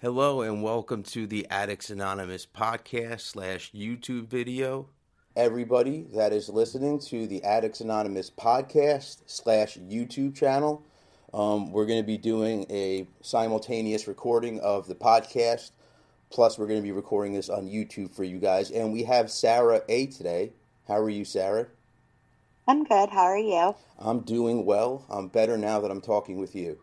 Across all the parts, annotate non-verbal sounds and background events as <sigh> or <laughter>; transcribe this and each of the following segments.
Hello and welcome to the Addicts Anonymous podcast slash YouTube video. Everybody that is listening to the Addicts Anonymous podcast slash YouTube channel, um, we're going to be doing a simultaneous recording of the podcast. Plus, we're going to be recording this on YouTube for you guys. And we have Sarah A today. How are you, Sarah? I'm good. How are you? I'm doing well. I'm better now that I'm talking with you.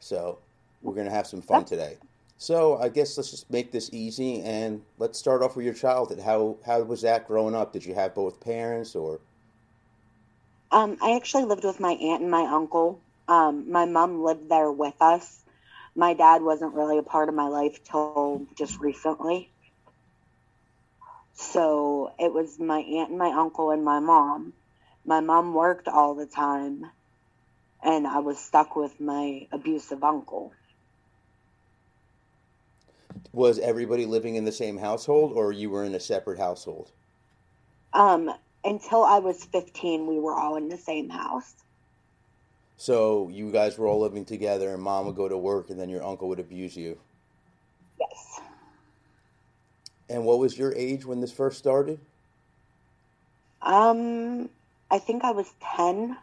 So, we're going to have some fun today. So, I guess let's just make this easy and let's start off with your childhood. How how was that growing up? Did you have both parents or Um, I actually lived with my aunt and my uncle. Um, my mom lived there with us. My dad wasn't really a part of my life till just recently. So it was my aunt and my uncle and my mom. My mom worked all the time, and I was stuck with my abusive uncle. Was everybody living in the same household or you were in a separate household? Um, until I was 15, we were all in the same house. So you guys were all living together, and mom would go to work, and then your uncle would abuse you. Yes. And what was your age when this first started? Um, I think I was 10.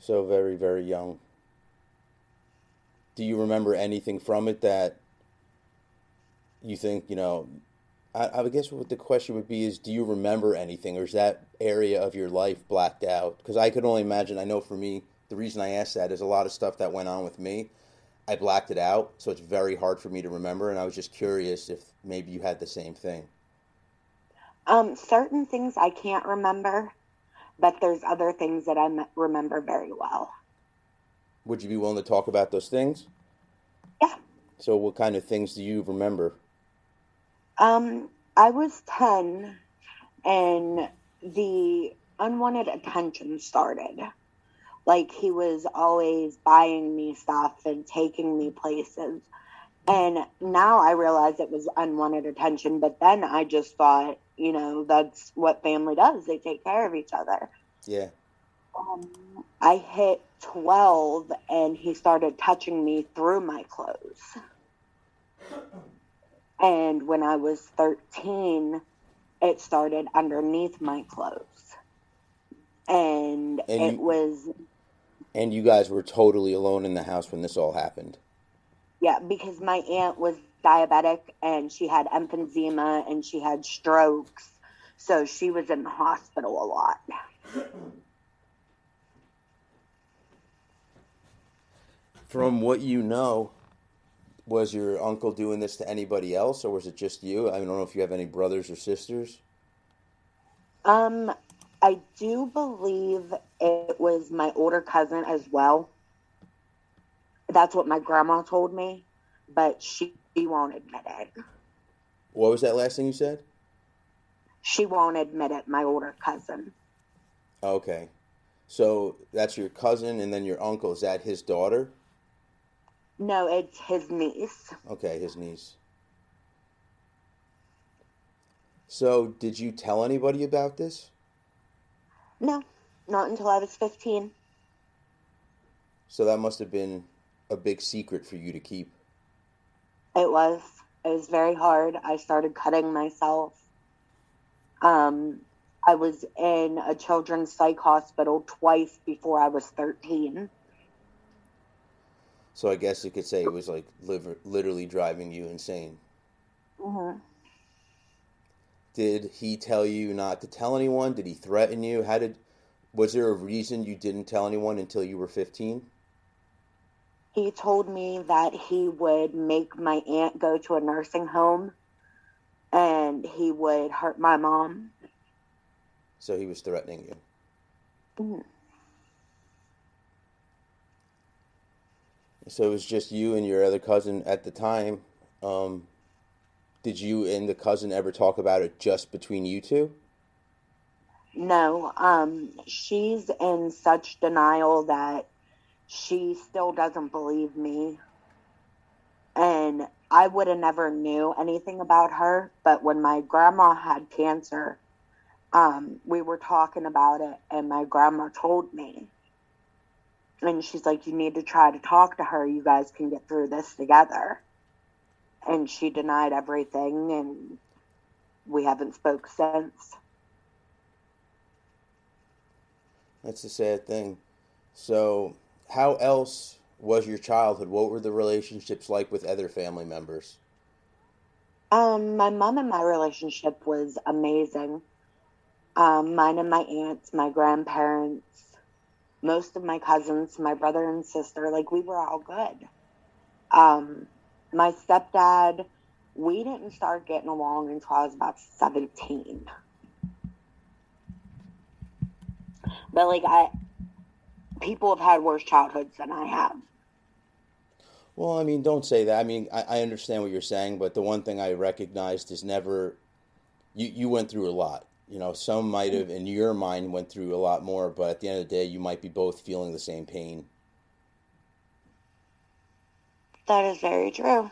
So very, very young. Do you remember anything from it that you think, you know, I, I guess what the question would be is do you remember anything, or is that area of your life blacked out? Because I could only imagine, I know for me, the reason I asked that is a lot of stuff that went on with me. I blacked it out, so it's very hard for me to remember, and I was just curious if maybe you had the same thing. Um, certain things I can't remember, but there's other things that I remember very well. Would you be willing to talk about those things? Yeah. So, what kind of things do you remember? Um, I was 10 and the unwanted attention started. Like he was always buying me stuff and taking me places. And now I realize it was unwanted attention, but then I just thought, you know, that's what family does. They take care of each other. Yeah. Um, I hit 12 and he started touching me through my clothes. And when I was 13, it started underneath my clothes. And, And it you- was, And you guys were totally alone in the house when this all happened. yeah, because my aunt was diabetic and she had emphysema and she had strokes. So she was in the hospital a lot. From what you know, was your uncle doing this to anybody else, or was it just you? I don't know if you have any brothers or sisters. Um, I do believe it was my older cousin as well. That's what my grandma told me, but she, she won't admit it. What was that last thing you said? She won't admit it, my older cousin. Okay. So that's your cousin and then your uncle. Is that his daughter? No, it's his niece. Okay, his niece. So did you tell anybody about this? No, not until I was 15. So that must have been a big secret for you to keep. It was. It was very hard. I started cutting myself. Um, I was in a children's psych hospital twice before I was 13. So I guess you could say it was like liver- literally driving you insane. Mm-hmm. Did he tell you not to tell anyone? Did he threaten you? How did was there a reason you didn't tell anyone until you were 15? He told me that he would make my aunt go to a nursing home and he would hurt my mom. So he was threatening you. Mhm. So it was just you and your other cousin at the time. Um, did you and the cousin ever talk about it just between you two? No, um, she's in such denial that she still doesn't believe me. And I would have never knew anything about her, but when my grandma had cancer, um, we were talking about it, and my grandma told me. And she's like, You need to try to talk to her. You guys can get through this together. And she denied everything, and we haven't spoke since. That's a sad thing. So, how else was your childhood? What were the relationships like with other family members? Um, my mom and my relationship was amazing. Um, mine and my aunts, my grandparents, most of my cousins, my brother and sister, like we were all good. Um, my stepdad, we didn't start getting along until I was about 17. But like I people have had worse childhoods than I have. Well, I mean, don't say that. I mean, I, I understand what you're saying, but the one thing I recognized is never you, you went through a lot. You know, some might have in your mind went through a lot more, but at the end of the day you might be both feeling the same pain. That is very true.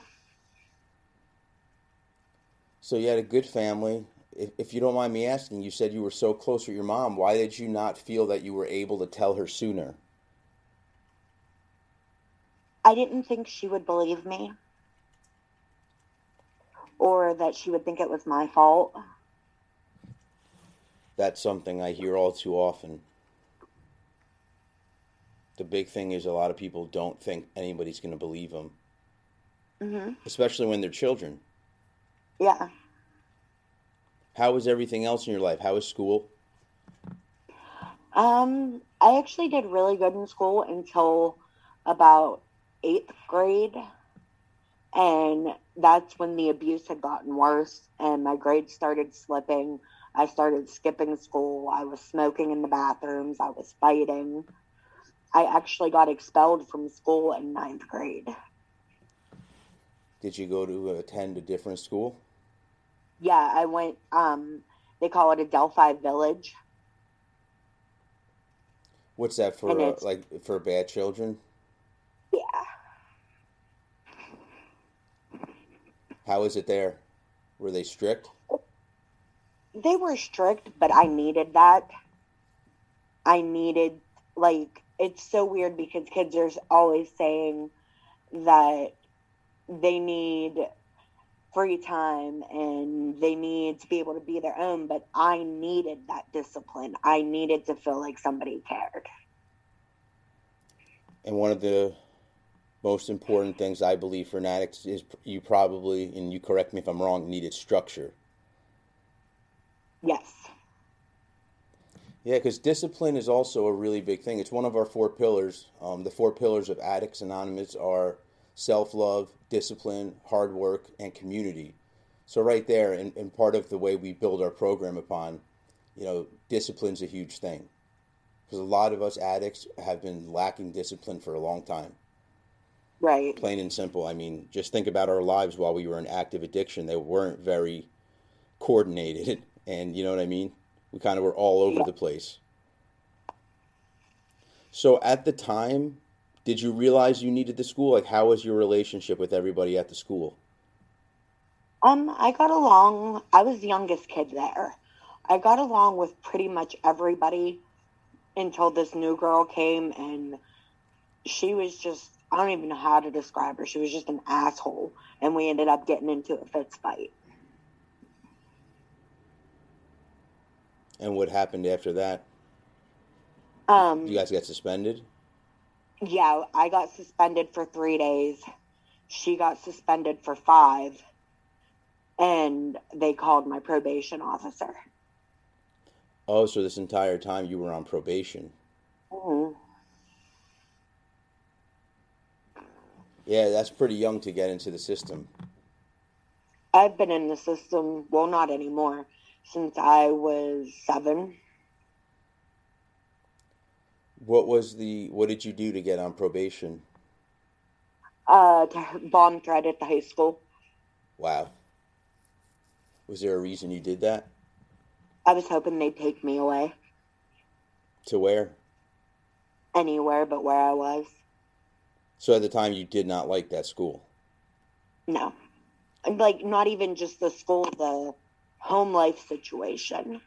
So you had a good family. If, if you don't mind me asking, you said you were so close with your mom. Why did you not feel that you were able to tell her sooner? I didn't think she would believe me or that she would think it was my fault. That's something I hear all too often. The big thing is a lot of people don't think anybody's going to believe them, hmm especially when they're children. Yeah. How was everything else in your life? How was school? Um, I actually did really good in school until about eighth grade. And that's when the abuse had gotten worse and my grades started slipping. I started skipping school. I was smoking in the bathrooms. I was fighting. I actually got expelled from school in ninth grade. Did you go to attend a different school? Yeah, I went, um, they call it Adelphoi Village. What's that for? Uh, like for bad children? Yeah. How is it there? Were they strict? They were strict, but I needed that. I needed like it's so weird because kids are always saying that they need free time and they need to be able to be their own, but I needed that discipline. I needed to feel like somebody cared. And one of the most important things I believe for an addict is you probably, and you correct me if I'm wrong, needed structure. Yes. Yeah, because discipline is also a really big thing. It's one of our four pillars. Um, the four pillars of Addicts Anonymous are self love, discipline, hard work, and community. So, right there, and, and part of the way we build our program upon, you know, discipline's a huge thing. Because a lot of us addicts have been lacking discipline for a long time. Right. Plain and simple. I mean, just think about our lives while we were in active addiction. They weren't very coordinated. <laughs> And you know what I mean? We kind of were all over Yeah. the place. So at the time, did you realize you needed the school? Like, how was your relationship with everybody at the school? Um, I got along. I was the youngest kid there. I got along with pretty much everybody until this new girl came, and she was just. I don't even know how to describe her. She was just an asshole, and we ended up getting into a fist fight. And what happened after that? Um, You guys got suspended? yeah, I got suspended for three days. She got suspended for five, and they called my probation officer. Oh, so this entire time you were on probation. Mhm. Yeah, that's pretty young to get into the system. I've been in the system, well, not anymore, since I was seven. What was the what did you do to get on probation? Uh, to bomb threat at the high school. Wow. Was there a reason you did that? I was hoping they'd take me away To where? anywhere but where I was. So at the time, you did not like that school. No. Like, not even just the school, the home life situation.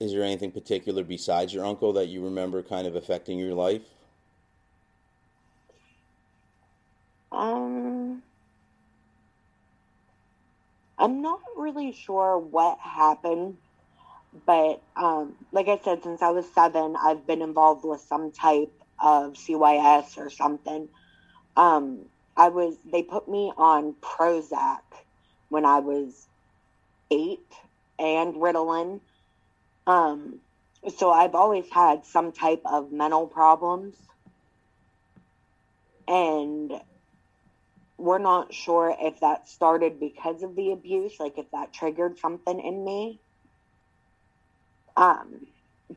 Is there anything particular besides your uncle that you remember kind of affecting your life? Um, I'm not really sure what happened, but um, like I said, since I was seven, I've been involved with some type of CYS or something. Um, I was they put me on Prozac when I was eight and Ritalin. Um, so I've always had some type of mental problems, and we're not sure if that started because of the abuse, like if that triggered something in me. Um,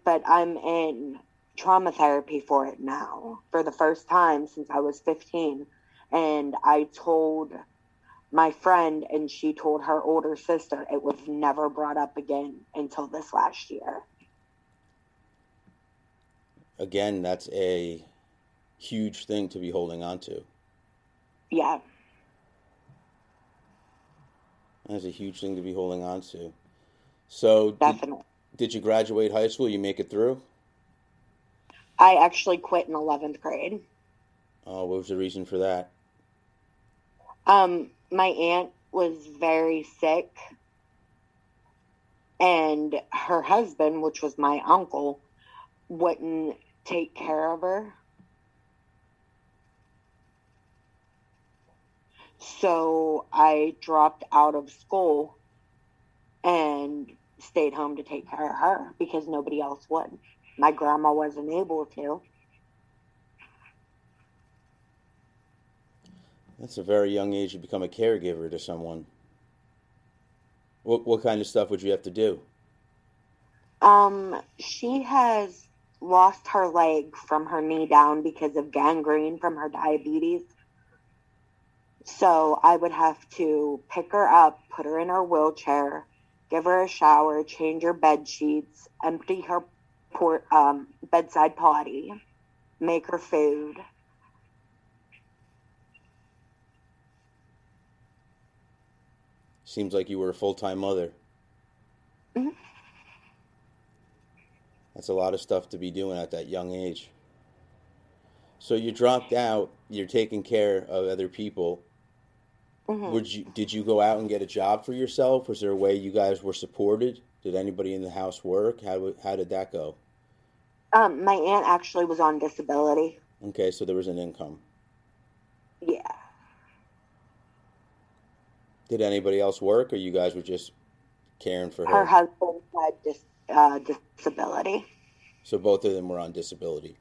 but I'm in trauma therapy for it now for the first time since I was 15. And I told my friend, and she told her older sister, it was never brought up again until this last year. Again, that's a huge thing to be holding on to. Yeah. That's a huge thing to be holding on to. So, did, did you graduate high school? You make it through? I actually quit in 11th grade. Oh, what was the reason for that? Um, my aunt was very sick, and her husband, which was my uncle, wouldn't take care of her. So I dropped out of school and stayed home to take care of her because nobody else would. My grandma wasn't able to. That's a very young age to become a caregiver to someone. What what kind of stuff would you have to do? Um, she has lost her leg from her knee down because of gangrene from her diabetes. So I would have to pick her up, put her in her wheelchair, give her a shower, change her bed sheets, empty her port, um, bedside potty, make her food. Seems like you were a full time mother. Mhm. That's a lot of stuff to be doing at that young age. So you dropped out. You're taking care of other people. Mhm. Would you? Did you go out and get a job for yourself? Was there a way you guys were supported? Did anybody in the house work? How how did that go? Um, my aunt actually was on disability. Okay, so there was an income. Yeah. Did anybody else work, or you guys were just caring for her? Her husband had dis- uh, disability. So both of them were on disability.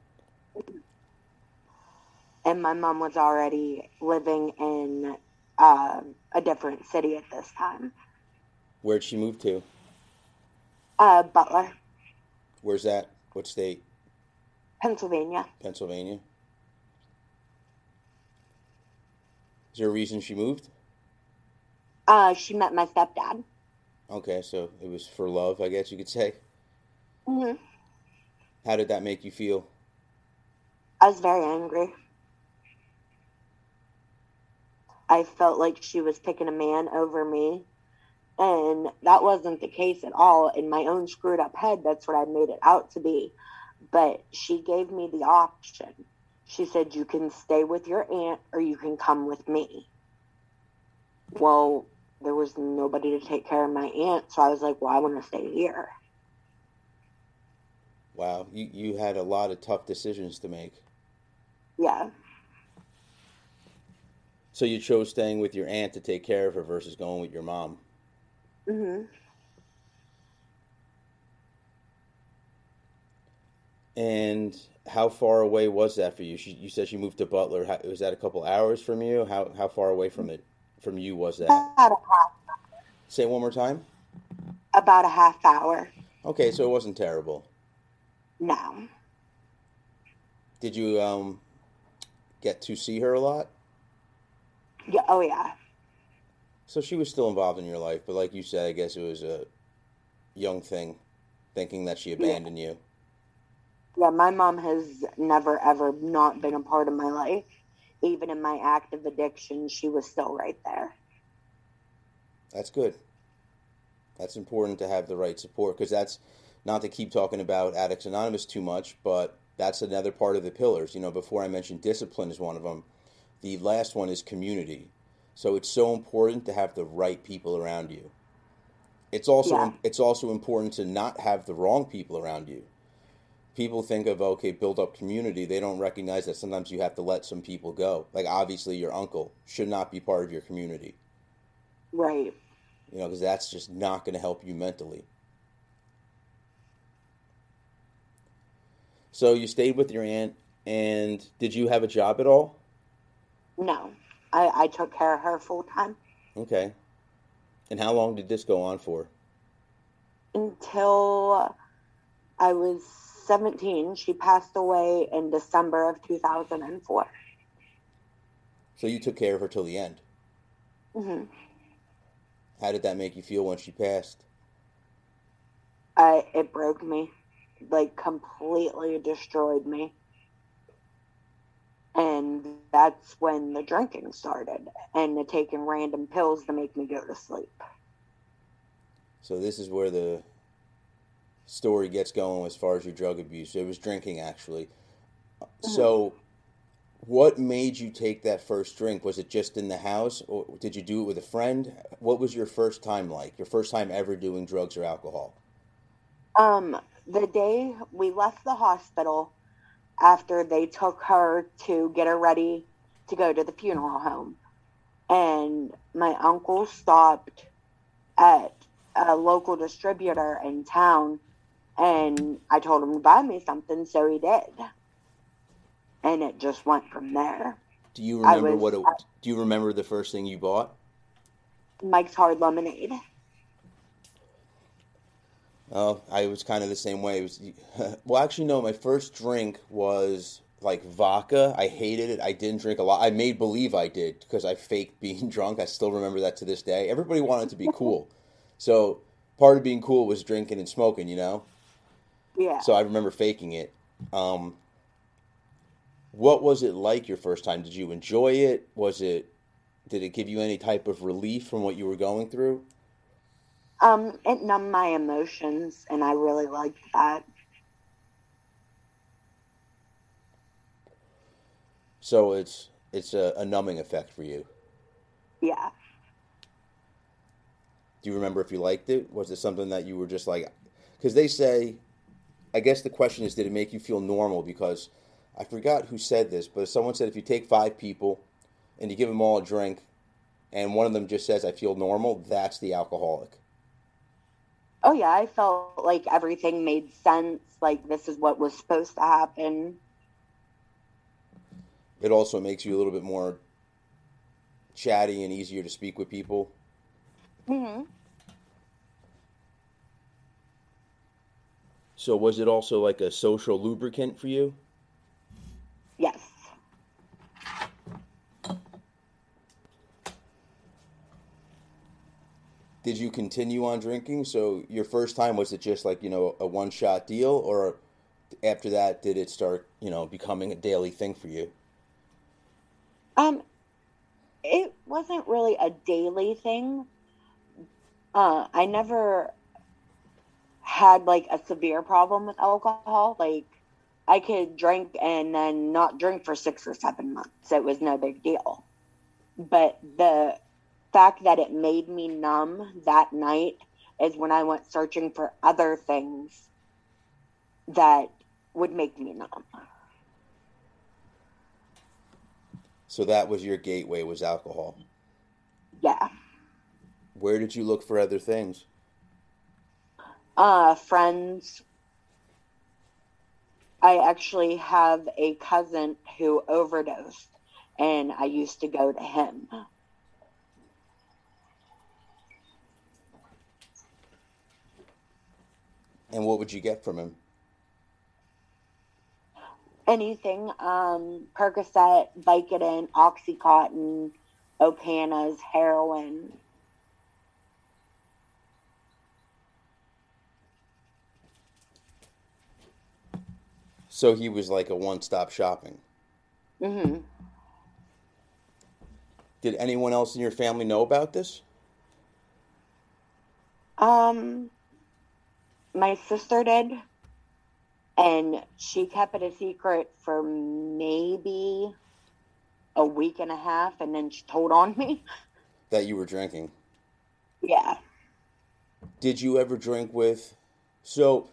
and my mom was already living in uh, a different city at this time. Where'd she move to? Uh, Butler, Where's that? What state? Pennsylvania. Pennsylvania. Is there a reason she moved? Uh, she met my stepdad. Okay, so it was for love, I guess you could say. hmm How did that make you feel? I was very angry. I felt like she was picking a man over me. And that wasn't the case at all. In my own screwed up head, that's what I made it out to be. But she gave me the option. She said, You can stay with your aunt or you can come with me. Well, there was nobody to take care of my aunt. So I was like, Well, I want to stay here. Wow, you, you had a lot of tough decisions to make. Yeah. So you chose staying with your aunt to take care of her versus going with your mom. Mm-hmm. And how far away was that for you? She, you said she moved to Butler. How, was that a couple hours from you? How how far away from it from you was that? About a half, Say it one more time. about a half hour. Okay, so it wasn't terrible. No. Did you um get to see her a lot? Yeah. Oh yeah. So she was still involved in your life, but like you said, I guess it was a young thing, thinking that she abandoned yeah. you. Yeah, my mom has never ever not been a part of my life. Even in my active addiction, she was still right there. That's good. That's important to have the right support because that's not to keep talking about Addicts Anonymous too much, but that's another part of the pillars. You know, before I mentioned discipline is one of them. The last one is community. So it's so important to have the right people around you. It's also Yeah. it's also important to not have the wrong people around you. People think of okay, build up community. They don't recognize that sometimes you have to let some people go. Like obviously, your uncle should not be part of your community. Right. You know, because that's just not going to help you mentally. So you stayed with your aunt, and did you have a job at all? No, I, I took care of her full time Okay. And how long did this go on for? until I was 17. She passed away in December of 2004. So you took care of her till the end. hmm How did that make you feel when she passed? I, it broke me, like completely destroyed me. And that's when the drinking started and the taking random pills to make me go to sleep. So this is where the story gets going as far as your drug abuse. It was drinking actually. So what made you take that first drink? Was it just in the house or did you do it with a friend? What was your first time like? Your first time ever doing drugs or alcohol? Um, the day we left the hospital after they took her to get her ready to go to the funeral home, and my uncle stopped at a local distributor in town, and I told him to buy me something, so he did, and it just went from there. Do you remember was- what it, do you remember the first thing you bought? Mike's Hard Lemonade. Oh, I was kind of the same way. It was, <laughs> well, actually, no. My first drink was like vodka. I hated it. I didn't drink a lot. I made believe I did because I faked <laughs> being drunk. I still remember that to this day. Everybody wanted to be cool, so part of being cool was drinking and smoking. You know, Yeah. so I remember faking it. Um, what was it like your first time? Did you enjoy it? Was it? Did it give you any type of relief from what you were going through? Um, it numbed my emotions, and I really liked that. So it's it's a, a numbing effect for you. Yeah. Do you remember if you liked it? Was it something that you were just like, because they say, I guess the question is, did it make you feel normal? Because I forgot who said this, but someone said if you take five people and you give them all a drink, and one of them just says, I feel normal, that's the alcoholic. Oh yeah, I felt like everything made sense. Like this is what was supposed to happen. It also makes you a little bit more chatty and easier to speak with people. hmm So was it also like a social lubricant for you? Yes. Did you continue on drinking? So your first time was it just like, you know, a one shot deal or after that did it start, you know, becoming a daily thing for you? Um, it wasn't really a daily thing. Uh, I never had like a severe problem with alcohol. Like I could drink and then not drink for six or seven months. It was no big deal. But the fact that it made me numb that night is when I went searching for other things that would make me numb. So that was your gateway was alcohol. Yeah. Where did you look for other things? Uh, friends. I actually have a cousin who overdosed, and I used to go to him. And what would you get from him? Anything, um, Percocet, Vicodin, Oxycontin, Opanas, heroin. So he was like a one-stop shopping. hmm Did anyone else in your family know about this? Um, my sister did, and she kept it a secret for maybe a week and a half, and then she told on me. <laughs> That you were drinking? Yeah. Did you ever drink with? So,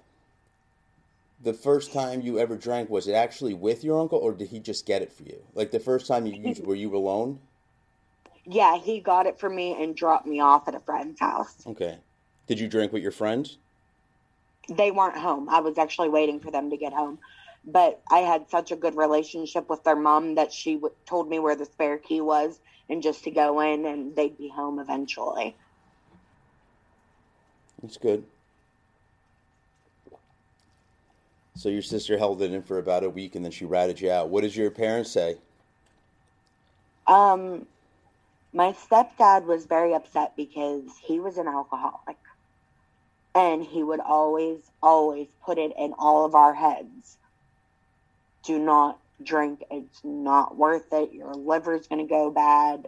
the first time you ever drank was it actually with your uncle, or did he just get it for you? Like the first time you used, were you alone? Yeah, he got it for me and dropped me off at a friend's house. Okay. Did you drink with your friends? They weren't home. I was actually waiting for them to get home. But I had such a good relationship with their mom that she w- told me where the spare key was and just to go in and they'd be home eventually. That's good. So your sister held it in for about a week and then she ratted you out. What did your parents say? Um, my stepdad was very upset because he was an alcoholic. And he would always, always put it in all of our heads. Do not drink. It's not worth it. Your liver's going to go bad.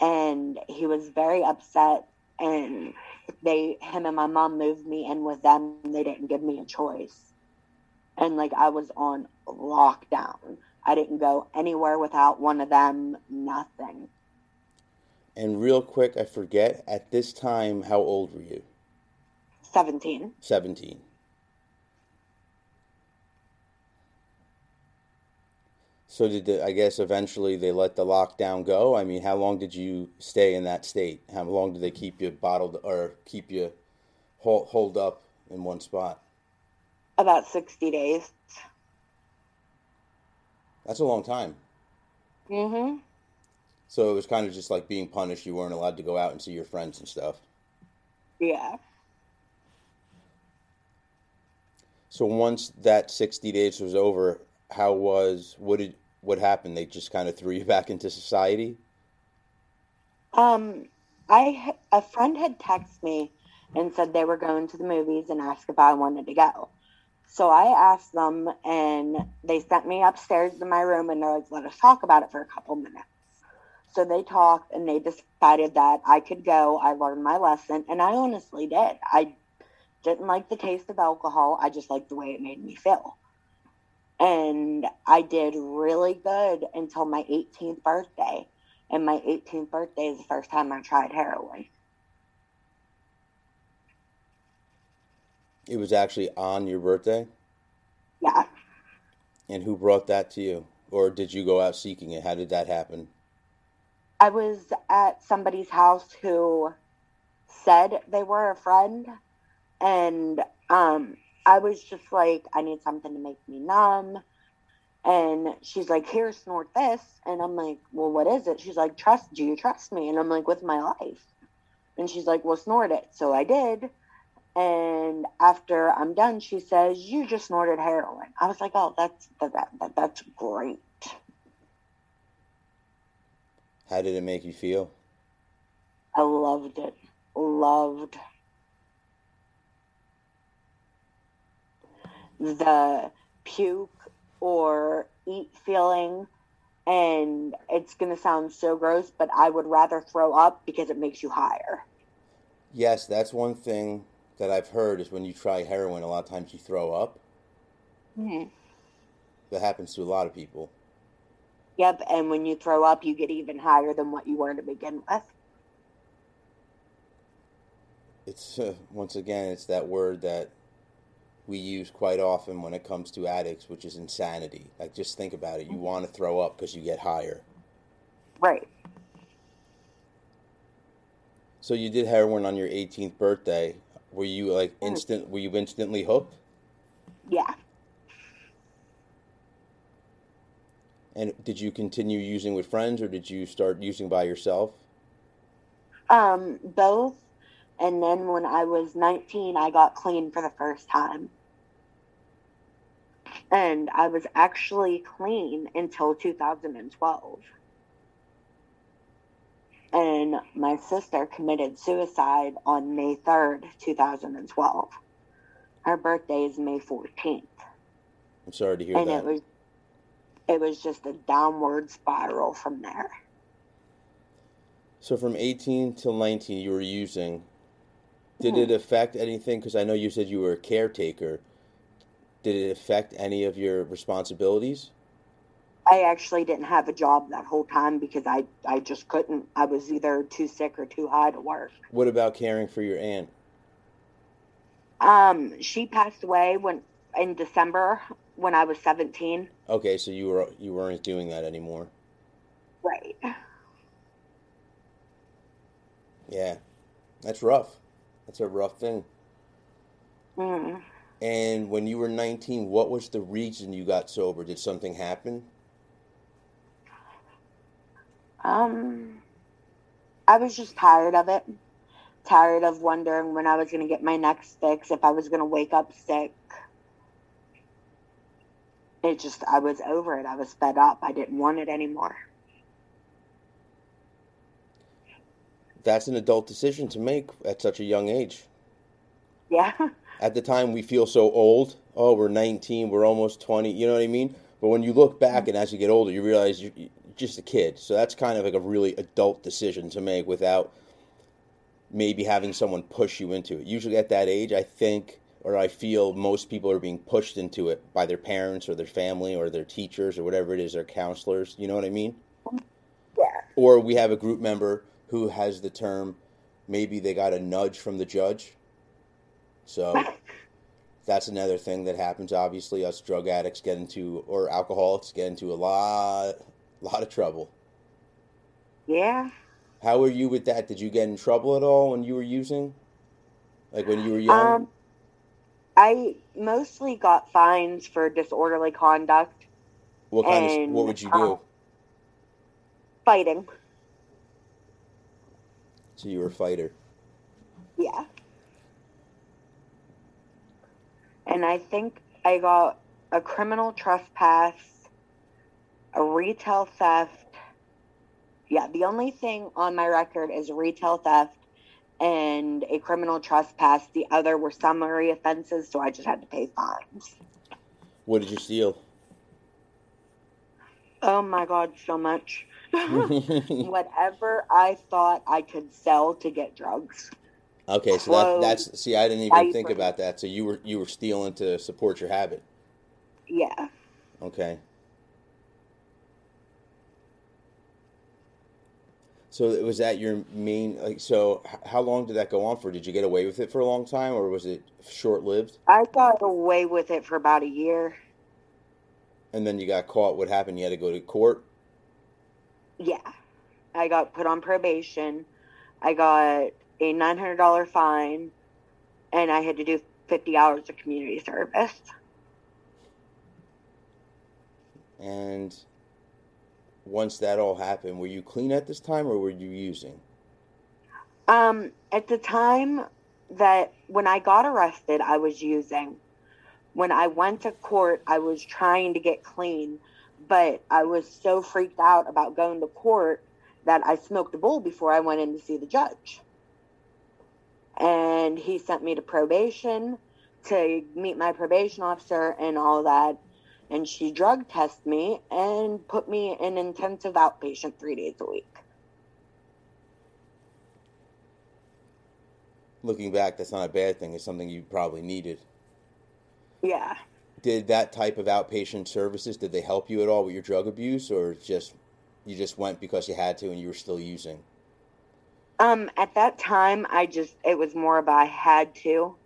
And he was very upset. And they, him and my mom moved me in with them. They didn't give me a choice. And like I was on lockdown. I didn't go anywhere without one of them, nothing. And real quick, I forget, at this time, how old were you? 17. 17. So did the, I guess eventually they let the lockdown go? I mean, how long did you stay in that state? How long did they keep you bottled or keep you hold, hold up in one spot? About 60 days. That's a long time. Mm-hmm. So it was kind of just like being punished. You weren't allowed to go out and see your friends and stuff. Yeah. So once that 60 days was over, how was what did what happened? They just kind of threw you <laughs> back into society? Um, I a friend had texted me and said they were going to the movies and asked if I wanted to go. So I asked them, and they sent me upstairs to my room, and they're like, "Let us talk about it for a couple minutes." So they talked, and they decided that I could go. I learned my lesson, and I honestly did. I didn't like the taste of alcohol. I just liked the way it made me feel. And I did really good until my 18th birthday. And my 18th birthday is the first time I tried heroin. It was actually on your birthday? Yeah. And who brought that to you? Or did you go out seeking it? How did that happen? I was at somebody's house who said they were a friend. And um, I was just like, I need something to make me numb. And she's like, here, snort this. And I'm like, well, what is it? She's like, trust, do you trust me? And I'm like, with my life. And she's like, well, snort it. So I did. And after I'm done, she says, you just snorted heroin. I was like, oh, that's, that, that, that that's great. How did it make you feel? I loved it. Loved the puke or eat feeling. And it's going to sound so gross, but I would rather throw up because it makes you higher. Yes, that's one thing that I've heard is when you try heroin, a lot of times you throw up. Mm-hmm. That happens to a lot of people. Yep, and when you throw up, you get even higher than what you were to begin with. It's uh, once again, it's that word that we use quite often when it comes to addicts, which is insanity. Like, just think about it. You want to throw up because you get higher. Right. So you did heroin on your 18th birthday. Were you like instant? Were you instantly hooked? Yeah. And did you continue using with friends, or did you start using by yourself? Um, both. And then when I was 19, I got clean for the first time. And I was actually clean until 2012. And my sister committed suicide on May 3rd, 2012. Her birthday is May 14th. I'm sorry to hear and that. it was it was just a downward spiral from there. So from 18 till 19, you were using. Did it mm-hmm. affect anything? Because I know you said you were a caretaker. Did it affect any of your responsibilities? I actually didn't have a job that whole time because I, I just couldn't. I was either too sick or too high to work. What about caring for your aunt? Um, she passed away when in December when I was 17. Okay, so you were you weren't doing that anymore. Right. Yeah, that's rough. That's a rough thing. Mm. And when you were 19, what was the reason you got sober? Did something happen? Um, I was just tired of it. Tired of wondering when I was going to get my next fix, if I was going to wake up sick. It just, I was over it. I was fed up. I didn't want it anymore. That's an adult decision to make at such a young age. Yeah. <laughs> At the time, we feel so old. Oh, we're 19, we're almost 20. You know what I mean? But when you look back and as you get older, you realize you're just a kid. So that's kind of like a really adult decision to make without maybe having someone push you into it. Usually at that age, I think or I feel most people are being pushed into it by their parents or their family or their teachers or whatever it is, their counselors. You know what I mean? Yeah. Or we have a group member who has the term maybe they got a nudge from the judge. So <laughs> that's another thing that happens. Obviously, us drug addicts get into or alcoholics get into a lot, lot of trouble. Yeah. How were you with that? Did you get in trouble at all when you were using? Like when you were young? Um, I mostly got fines for disorderly conduct, what kind of what would you do? um, fighting. so you were a fighter. Yeah. And I think I got a criminal trespass, a retail theft. Yeah, the only thing on my record is retail theft and a criminal trespass. The other were summary offenses, so I just had to pay fines. What did you steal? Oh my God, so much. <laughs> <laughs> Whatever I thought I could sell to get drugs. okay, so that, that's see, I didn't even think about that. So you were you were stealing to support your habit. Yeah. Okay. So it was that your main like so how long did that go on for? Did you get away with it for a long time or was it short lived? I got away with it for about a year. And then you got caught. What happened? You had to go to court. Yeah. I got put on probation. I got a $900 fine, and I had to do 50 hours of community service. And once that all happened, were you clean at this time or were you using? Um, at the time that when I got arrested, I was using. When I went to court, I was trying to get clean, but I was so freaked out about going to court that I smoked a bowl before I went in to see the judge. And he sent me to probation to meet my probation officer and all that. And she drug tested me and put me in intensive outpatient three days a week. Looking back, that's not a bad thing. It's something you probably needed. Yeah. Did that type of outpatient services did they help you at all with your drug abuse or just you just went because you had to and you were still using? Um, at that time, I just, it was more of I had to.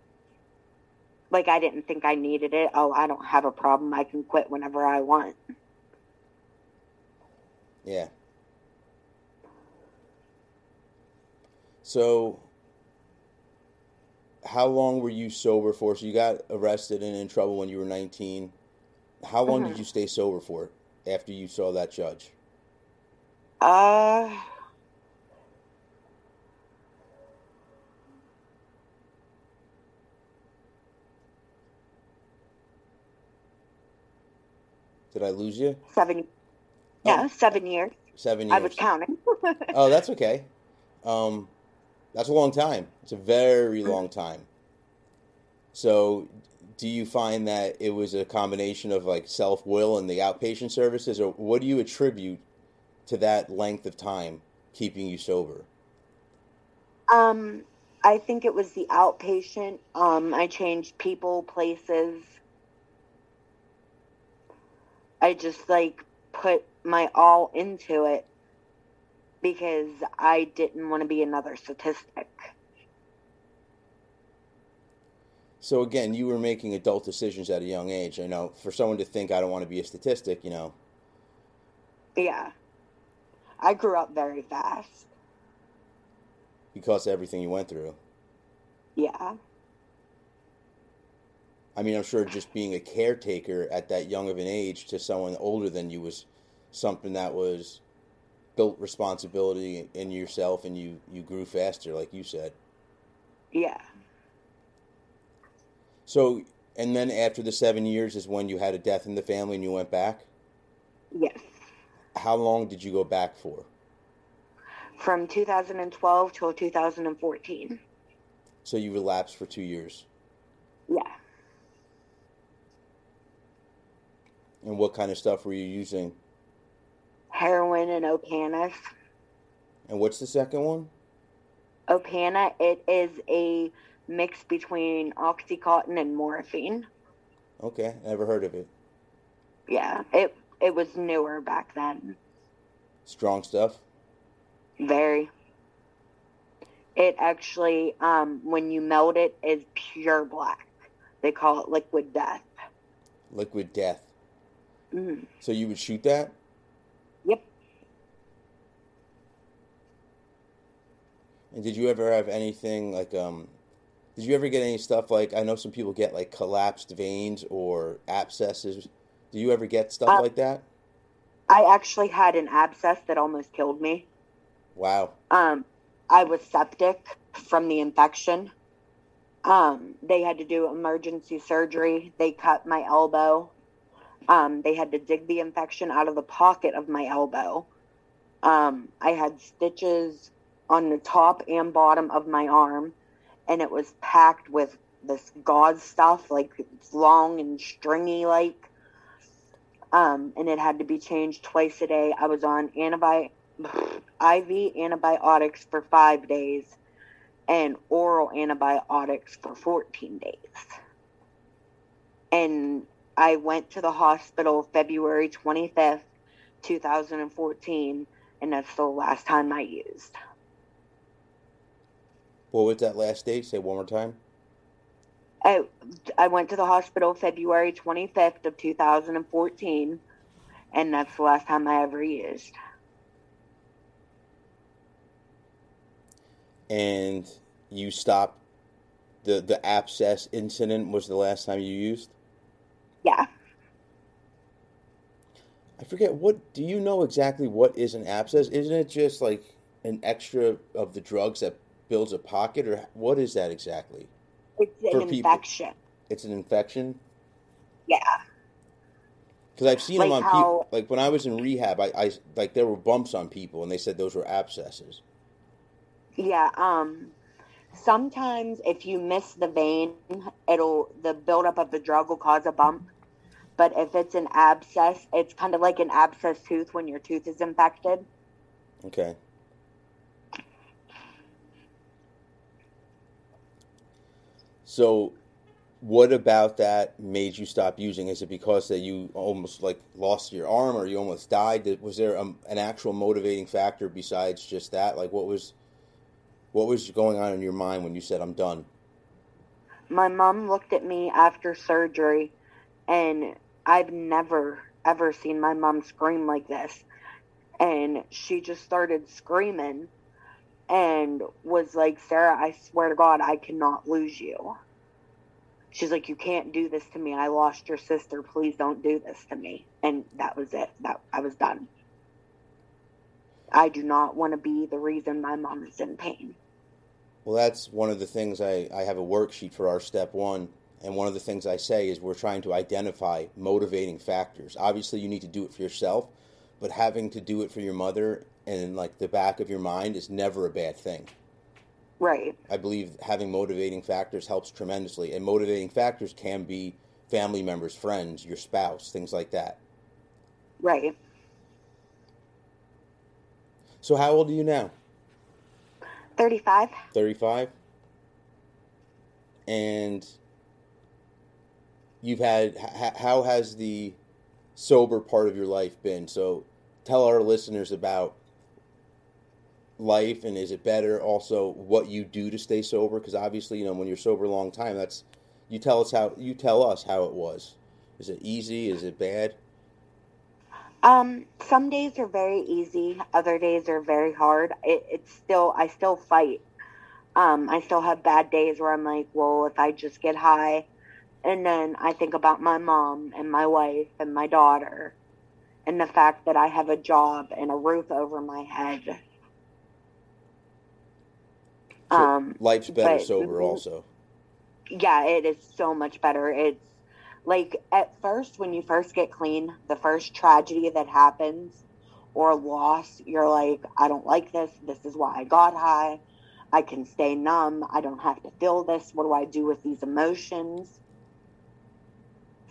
Like, I didn't think I needed it. Oh, I don't have a problem. I can quit whenever I want. Yeah. So, how long were you sober for? So you got arrested and in trouble when you were 19. How long did Mhm. you stay sober for after you saw that judge? Uh, Did I lose you? seven, Oh. no, seven years. Seven years. I was counting. <laughs> Oh, that's okay. Um, that's a long time. It's a very long time. So, do you find that it was a combination of like self will and the outpatient services, or what do you attribute to that length of time keeping you sober? Um, I think it was the outpatient. Um, I changed people, places. I just like put my all into it because I didn't want to be another statistic. So again, you were making adult decisions at a young age. You know, for someone to think I don't want to be a statistic, you know. Yeah. I grew up very fast. Because of everything you went through. Yeah. I mean, I'm sure just being a caretaker at that young of an age to someone older than you was something that was built responsibility in yourself and you, you grew faster, like you said. Yeah. So, and then after the seven years is when you had a death in the family and you went back? Yes. How long did you go back for? From 2012 till 2014. So you relapsed for two years? Yeah. And what kind of stuff were you using? Heroin and Opana. And what's the second one? Opana, it is a mix between Oxycontin and morphine. Okay, never heard of it. Yeah, it it was newer back then. Strong stuff? Very. It actually, um, when you melt it, is pure black. They call it liquid death. Liquid death. Mm. So you would shoot that? Yep. And did you ever have anything like um did you ever get any stuff like I know some people get like collapsed veins or abscesses. Do you ever get stuff Uh, like that? I actually had an abscess that almost killed me. Wow. Um, I was septic from the infection. Um, they had to do emergency surgery. They cut my elbow. Um, they had to dig the infection out of the pocket of my elbow. Um, I had stitches on the top and bottom of my arm, and it was packed with this gauze stuff, like long and stringy, like. Um, and it had to be changed twice a day. I was on antibi- <sighs> IV antibiotics for five days and oral antibiotics for 14 days. And I went to the hospital February 25th, 2014, and that's the last time I used. What was that last date? Say one more time. I, I went to the hospital February 25th of 2014, and that's the last time I ever used. And you stopped the the abscess incident was the last time you used? Yeah. I forget what do you know exactly what is an abscess? Isn't it just like an extra of the drugs that builds a pocket or what is that exactly? It's For an people. infection. It's an infection? Yeah. Because I've seen them on how- people. Like when I was in rehab, I, I like there were bumps on people, and they said those were abscesses. Yeah, um sometimes if you miss the vein, it'll the buildup of the drug will cause a bump. But if it's an abscess, it's kind of like an abscess tooth when your tooth is infected. Okay. So, what about that made you stop using? Is it because that you almost like lost your arm, or you almost died? Was there um an actual motivating factor besides just that? Like, what was what was going on in your mind when you said, "I'm done"? My mom looked at me after surgery and I've never ever seen my mom scream like this. And she just started screaming and was like, Sarah, I swear to God, I cannot lose you. She's like, You can't do this to me. I lost your sister. Please don't do this to me. And that was it. That I was done. I do not want to be the reason my mom is in pain. Well, that's one of the things I, I have a worksheet for our step one. And one of the things I say is we're trying to identify motivating factors. Obviously, you need to do it for yourself, but having to do it for your mother and like the back of your mind is never a bad thing. Right. I believe having motivating factors helps tremendously, and motivating factors can be family members, friends, your spouse, things like that. Right. So, how old are you now? 35. 35? And you've had, how has the sober part of your life been? So, tell our listeners about life and is it better? Also what you do to stay sober because obviously you know when you're sober a long time that's you tell us how you tell us how it was. Is it easy? Is it bad? Um some days are very easy other days are very hard. It, it's still i still fight. Um i still have bad days where i'm like well if i just get high and then i think about my mom and my wife and my daughter and the fact that i have a job and a roof over my head so um, life's better but, sober, also. Yeah, it is so much better. It's like at first, when you first get clean, the first tragedy that happens or loss, you're like, I don't like this. This is why I got high. I can stay numb. I don't have to feel this. What do I do with these emotions?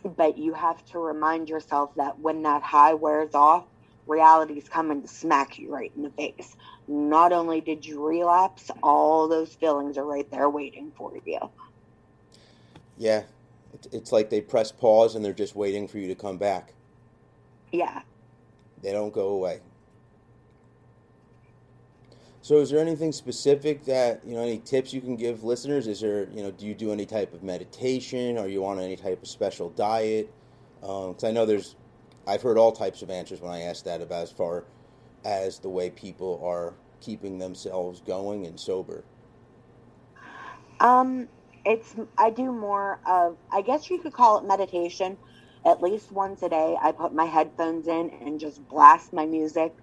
But you have to remind yourself that when that high wears off, reality is coming to smack you right in the face not only did you relapse, all those feelings are right there waiting for you. Yeah, it's like they press pause and they're just waiting for you to come back. Yeah. They don't go away. So, is there anything specific that you know? Any tips you can give listeners? Is there you know? Do you do any type of meditation? Are you on any type of special diet? Because um, I know there's, I've heard all types of answers when I ask that about as far as the way people are keeping themselves going and sober? Um, it's I do more of I guess you could call it meditation. At least once a day, I put my headphones in and just blast my music,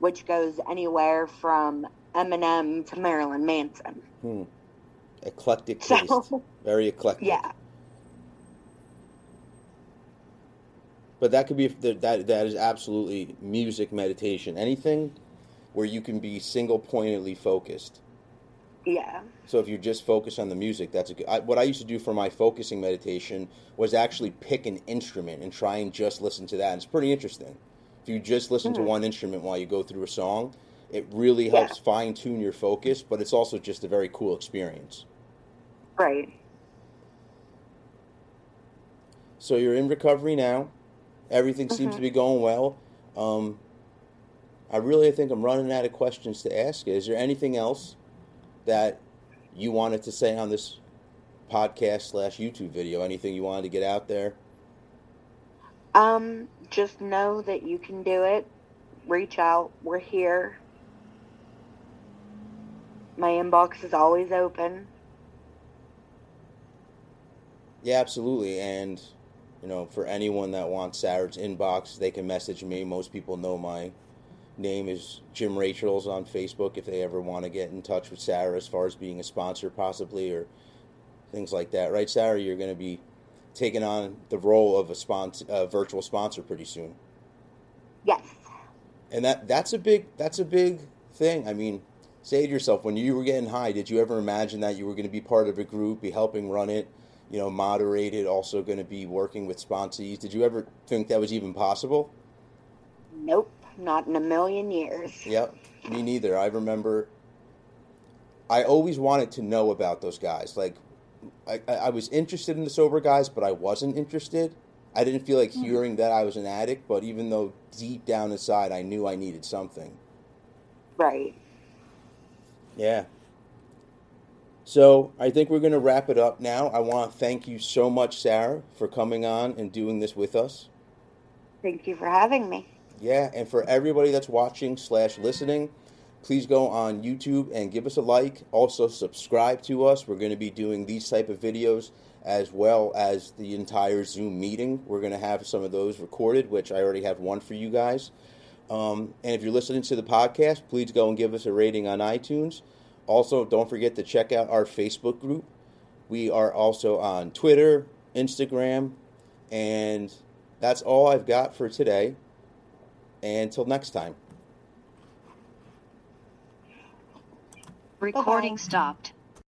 which goes anywhere from Eminem to Marilyn Manson. Hmm. Eclectic taste. So, Very eclectic. Yeah. But that could be that that is absolutely music meditation. Anything where you can be single pointedly focused. Yeah. So if you just focus on the music, that's a good. I, what I used to do for my focusing meditation was actually pick an instrument and try and just listen to that. And it's pretty interesting. If you just listen mm-hmm. to one instrument while you go through a song, it really helps yeah. fine tune your focus. But it's also just a very cool experience. Right. So you're in recovery now. Everything mm-hmm. seems to be going well. Um, I really think I'm running out of questions to ask. Is there anything else that you wanted to say on this podcast slash YouTube video? Anything you wanted to get out there? Um, just know that you can do it. Reach out. We're here. My inbox is always open. Yeah, absolutely. And you know, for anyone that wants Sarah's inbox, they can message me. Most people know my name is Jim Rachel's on Facebook if they ever want to get in touch with Sarah as far as being a sponsor, possibly, or things like that. Right, Sarah? You're going to be taking on the role of a sponsor, a virtual sponsor pretty soon. Yes. And that that's a big that's a big thing. I mean, say to yourself, when you were getting high, did you ever imagine that you were going to be part of a group, be helping run it? you know, moderated, also going to be working with sponsees. Did you ever think that was even possible? Nope, not in a million years. Yep, me neither. I remember I always wanted to know about those guys. Like, I, I was interested in the sober guys, but I wasn't interested. I didn't feel like mm-hmm. hearing that I was an addict, but even though deep down inside I knew I needed something. Right. Yeah. So I think we're going to wrap it up now. I want to thank you so much, Sarah, for coming on and doing this with us. Thank you for having me. Yeah, and for everybody that's watching slash listening, please go on YouTube and give us a like. Also subscribe to us. We're going to be doing these type of videos as well as the entire Zoom meeting. We're going to have some of those recorded, which I already have one for you guys. Um, and if you're listening to the podcast, please go and give us a rating on iTunes. Also, don't forget to check out our Facebook group. We are also on Twitter, Instagram, and that's all I've got for today. Until next time. Recording stopped.